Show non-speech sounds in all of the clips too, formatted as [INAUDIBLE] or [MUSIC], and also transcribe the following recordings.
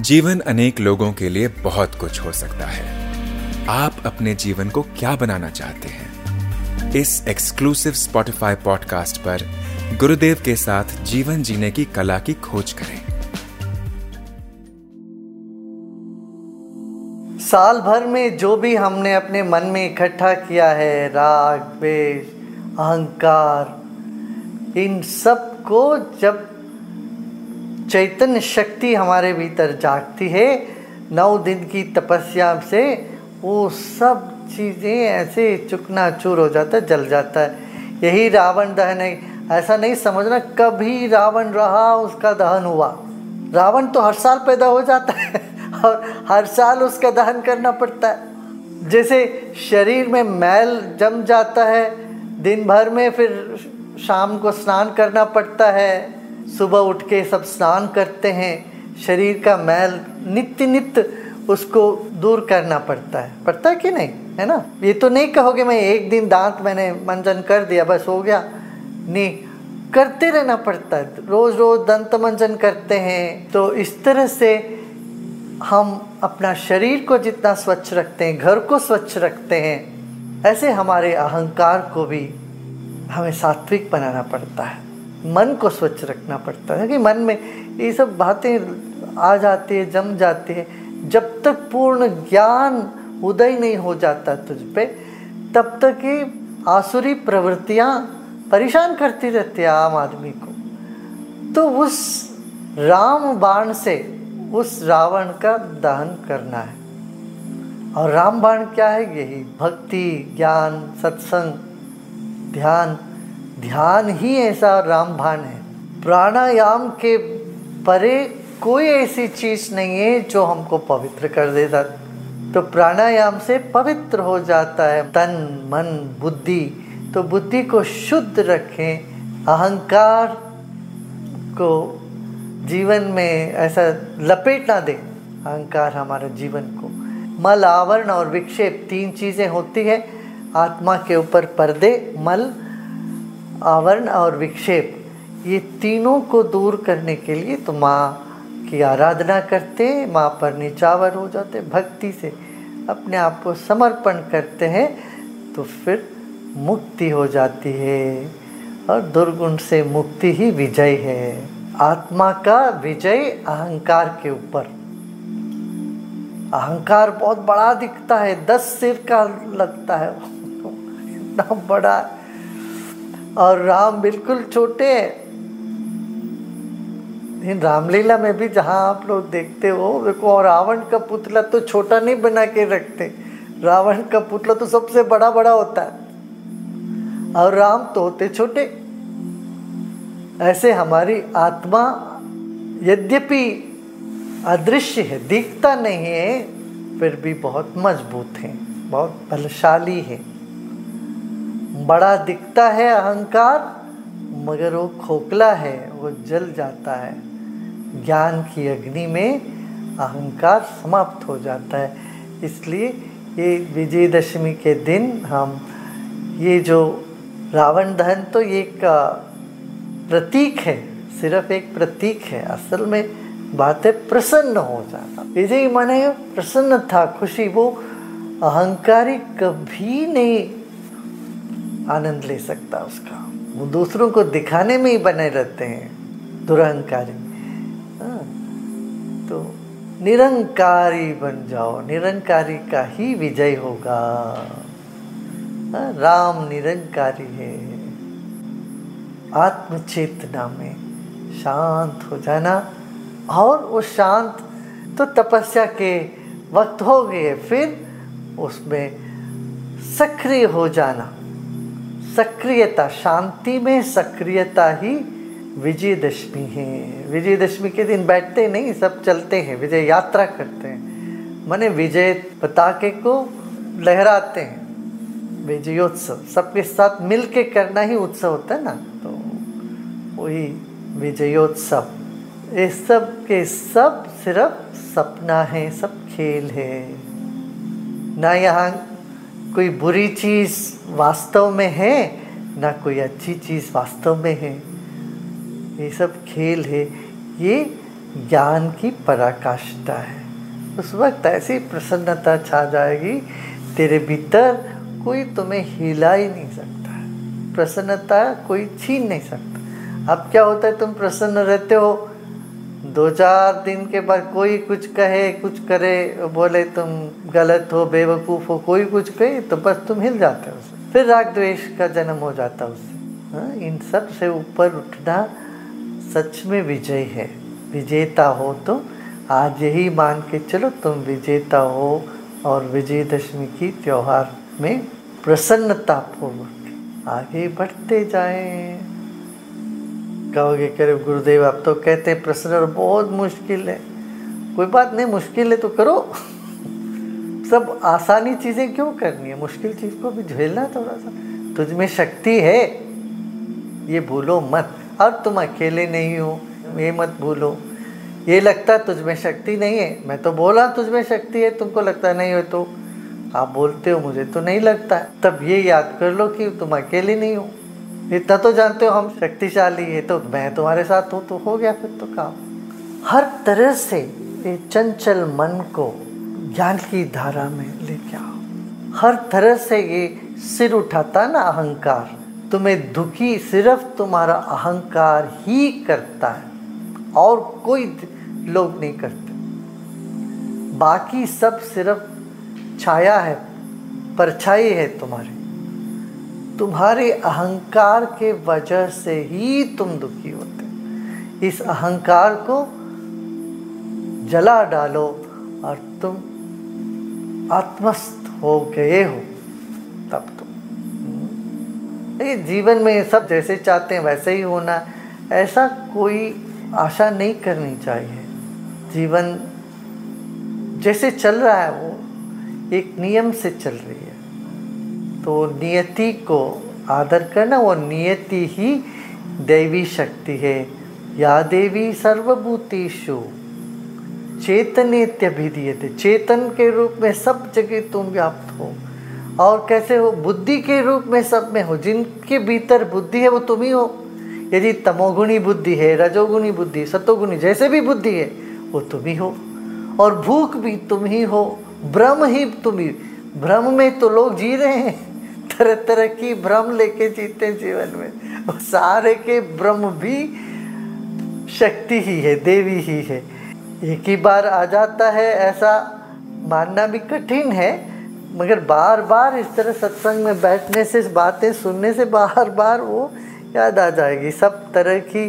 जीवन अनेक लोगों के लिए बहुत कुछ हो सकता है। आप अपने जीवन को क्या बनाना चाहते हैं? इस एक्सक्लूसिव स्पॉटिफाई पॉडकास्ट पर गुरुदेव के साथ जीवन जीने की कला की खोज करें। साल भर में जो भी हमने अपने मन में इकट्ठा किया है, राग द्वेष अहंकार, इन सबको जब चैतन्य शक्ति हमारे भीतर जागती है। नौ दिन की तपस्या से वो सब चीज़ें ऐसे चुकना चूर हो जाता है, जल जाता है। यही रावण दहन है। ऐसा नहीं समझना, कभी रावण रहा, उसका दहन हुआ। रावण तो हर साल पैदा हो जाता है [LAUGHS] और हर साल उसका दहन करना पड़ता है। जैसे शरीर में मैल जम जाता है, दिन भर में फिर शाम को स्नान करना पड़ता है। सुबह उठ के सब स्नान करते हैं, शरीर का मैल नित्य नित्य उसको दूर करना पड़ता है। पड़ता है कि नहीं? है ना? ये तो नहीं कहोगे मैं एक दिन दांत मैंने मंजन कर दिया, बस हो गया। नहीं, करते रहना पड़ता है। रोज रोज दंत मंजन करते हैं। तो इस तरह से हम अपना शरीर को जितना स्वच्छ रखते हैं, घर को स्वच्छ रखते हैं, ऐसे हमारे अहंकार को भी हमें सात्विक बनाना पड़ता है। मन को स्वच्छ रखना पड़ता है। कि मन में ये सब बातें आ जाती है, जम जाती है। जब तक पूर्ण ज्ञान उदय नहीं हो जाता तुझ पे, तब तक ये आसुरी प्रवृत्तियाँ परेशान करती रहती है आम आदमी को। तो उस राम बाण से उस रावण का दहन करना है। और राम बाण क्या है? यही भक्ति, ज्ञान, सत्संग, ध्यान। ध्यान ही ऐसा रामबाण है। प्राणायाम के परे कोई ऐसी चीज़ नहीं है जो हमको पवित्र कर देता। तो प्राणायाम से पवित्र हो जाता है तन, मन, बुद्धि। तो बुद्धि को शुद्ध रखें, अहंकार को जीवन में ऐसा लपेट ना दे, अहंकार हमारे जीवन को। मल, आवरण और विक्षेप तीन चीज़ें होती है। आत्मा के ऊपर पर्दे, मल आवरण और विक्षेप, ये तीनों को दूर करने के लिए तो माँ की आराधना करते हैं माँ पर निचावर हो जाते, भक्ति से अपने आप को समर्पण करते हैं तो फिर मुक्ति हो जाती है। और दुर्गुण से मुक्ति ही विजय है। आत्मा का विजय अहंकार के ऊपर। अहंकार बहुत बड़ा दिखता है, दस सिर का लगता है। [LAUGHS] इतना बड़ा और राम बिल्कुल छोटे इन रामलीला में भी जहाँ आप लोग देखते हो, देखो, और रावण का पुतला तो छोटा नहीं बना के रखते। रावण का पुतला तो सबसे बड़ा बड़ा होता है। और राम तो होते छोटे। ऐसे हमारी आत्मा यद्यपि अदृश्य है, दिखता नहीं है, फिर भी बहुत मज़बूत है, बहुत बलशाली है। बड़ा दिखता है अहंकार, मगर वो खोखला है, वो जल जाता है। ज्ञान की अग्नि में अहंकार समाप्त हो जाता है। इसलिए ये विजयदशमी के दिन हम, ये जो रावण दहन तो एक प्रतीक है, सिर्फ़ एक प्रतीक है। असल में बात है प्रसन्न हो। जाना विजय माने प्रसन्न था, खुशी, वो अहंकारी कभी नहीं आनंद ले सकता उसका। वो दूसरों को दिखाने में ही बने रहते हैं दुरहंकारी। हाँ, तो निरंकारी बन जाओ निरंकारी का ही विजय होगा। हाँ, राम निरंकारी है। आत्मचेतना में शांत हो जाना और वो शांत तो तपस्या के वक्त हो गए फिर उसमें सक्रिय हो जाना। सक्रियता, शांति में सक्रियता ही विजयदशमी है। विजयदशमी के दिन बैठते नहीं, सब चलते हैं, विजय यात्रा करते हैं। मैंने विजय पताके को लहराते हैं। विजयोत्सव, सबके साथ मिल के करना ही उत्सव होता है ना तो वही विजयोत्सव। ये सब के सब सिर्फ़ सपना है, सब खेल है। ना यहाँ कोई बुरी चीज़ वास्तव में है, ना कोई अच्छी चीज़ वास्तव में है। ये सब खेल है। ये ज्ञान की पराकाष्ठा है। उस वक्त ऐसी प्रसन्नता छा जाएगी, तेरे भीतर कोई तुम्हें हिला ही नहीं सकता। प्रसन्नता कोई छीन नहीं सकता। अब क्या होता है, तुम प्रसन्न रहते हो। दो चार दिन के बाद कोई कुछ कहे, कुछ करे, बोले तुम गलत हो, बेवकूफ़ हो, कोई कुछ कहे तो बस तुम हिल जाते हो फिर राग द्वेष का जन्म हो जाता उससे। हाँ इन सबसे ऊपर उठना सच में विजय है। विजेता हो तो आज यही मान के चलो, तुम विजेता हो और विजयदशमी की त्योहार में प्रसन्नता पूर्वक आगे बढ़ते जाएँ। कहोगे करे गुरुदेव, आप तो कहते हैं प्रसन्न और बहुत मुश्किल है। कोई बात नहीं, मुश्किल है तो करो। सब आसानी चीज़ें क्यों करनी है? मुश्किल चीज़ को भी झेलना थोड़ा सा। तुझ में शक्ति है। ये भूलो मत। और तुम अकेले नहीं हो। ये मत भूलो। ये लगता तुझ में शक्ति नहीं है। मैं तो बोला तुझ में शक्ति है, तुमको लगता नहीं हो तो। आप बोलते हो, मुझे तो नहीं लगता। तब ये याद कर लो कि तुम अकेले नहीं हो। इतना तो जानते हो हम शक्तिशाली है तो मैं तुम्हारे साथ हूँ तो हो गया फिर तो काम। हर तरह से ये चंचल मन को ज्ञान की धारा में लेके आओ। हर तरह से ये सिर उठाता ना अहंकार, तुम्हें दुखी सिर्फ़ तुम्हारा अहंकार ही करता है और कोई लोग नहीं करते। बाकी सब सिर्फ़ छाया है, परछाई है तुम्हारी। तुम्हारे अहंकार के वजह से ही तुम दुखी होते। इस अहंकार को जला डालो और तुम आत्मस्थ हो गए हो, तब तो। जीवन में सब जैसे चाहते हैं, वैसे ही होना, ऐसा कोई आशा नहीं करनी चाहिए। जीवन जैसे चल रहा है, वो एक नियम से चल रही है। तो नियति को आदर करना, वो नियति ही दैवी शक्ति है। या देवी सर्वभूतेषु। चेतनेत्यभिधीयते। चेतन के रूप में सब जगह तुम व्याप्त हो। और कैसे हो? बुद्धि के रूप में सब में हो। जिनके भीतर बुद्धि है, वो तुम ही हो। यदि तमोगुणी बुद्धि है, रजोगुणी बुद्धि सतोगुणी जैसे भी बुद्धि है, वो तुम ही हो। और भूख भी तुम ही हो, भ्रम ही तुम ही। भ्रम में तो लोग जी रहे हैं। तरह तरह की भ्रम लेके जीते जीवन में। और सारे के ब्रह्म भी शक्ति ही है, देवी ही है। एक ही बार आ जाता है, ऐसा मानना भी कठिन है, मगर बार बार इस तरह सत्संग में बैठने से, बातें सुनने से बार बार वो याद आ जाएगी। सब तरह की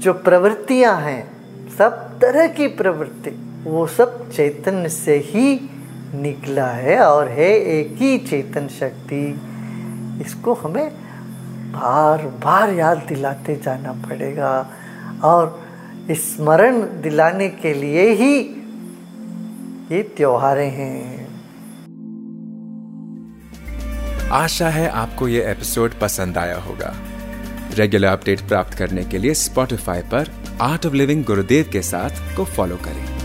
जो प्रवृत्तियाँ हैं, सब तरह की प्रवृत्ति, वो सब चैतन्य से ही निकला है और है एक ही चेतन शक्ति। इसको हमें बार बार याद दिलाते जाना पड़ेगा और स्मरण दिलाने के लिए ही ये त्योहारें हैं। आशा है आपको ये एपिसोड पसंद आया होगा। रेगुलर अपडेट प्राप्त करने के लिए स्पॉटिफाई पर आर्ट ऑफ़ लिविंग गुरुदेव के साथ को फॉलो करें।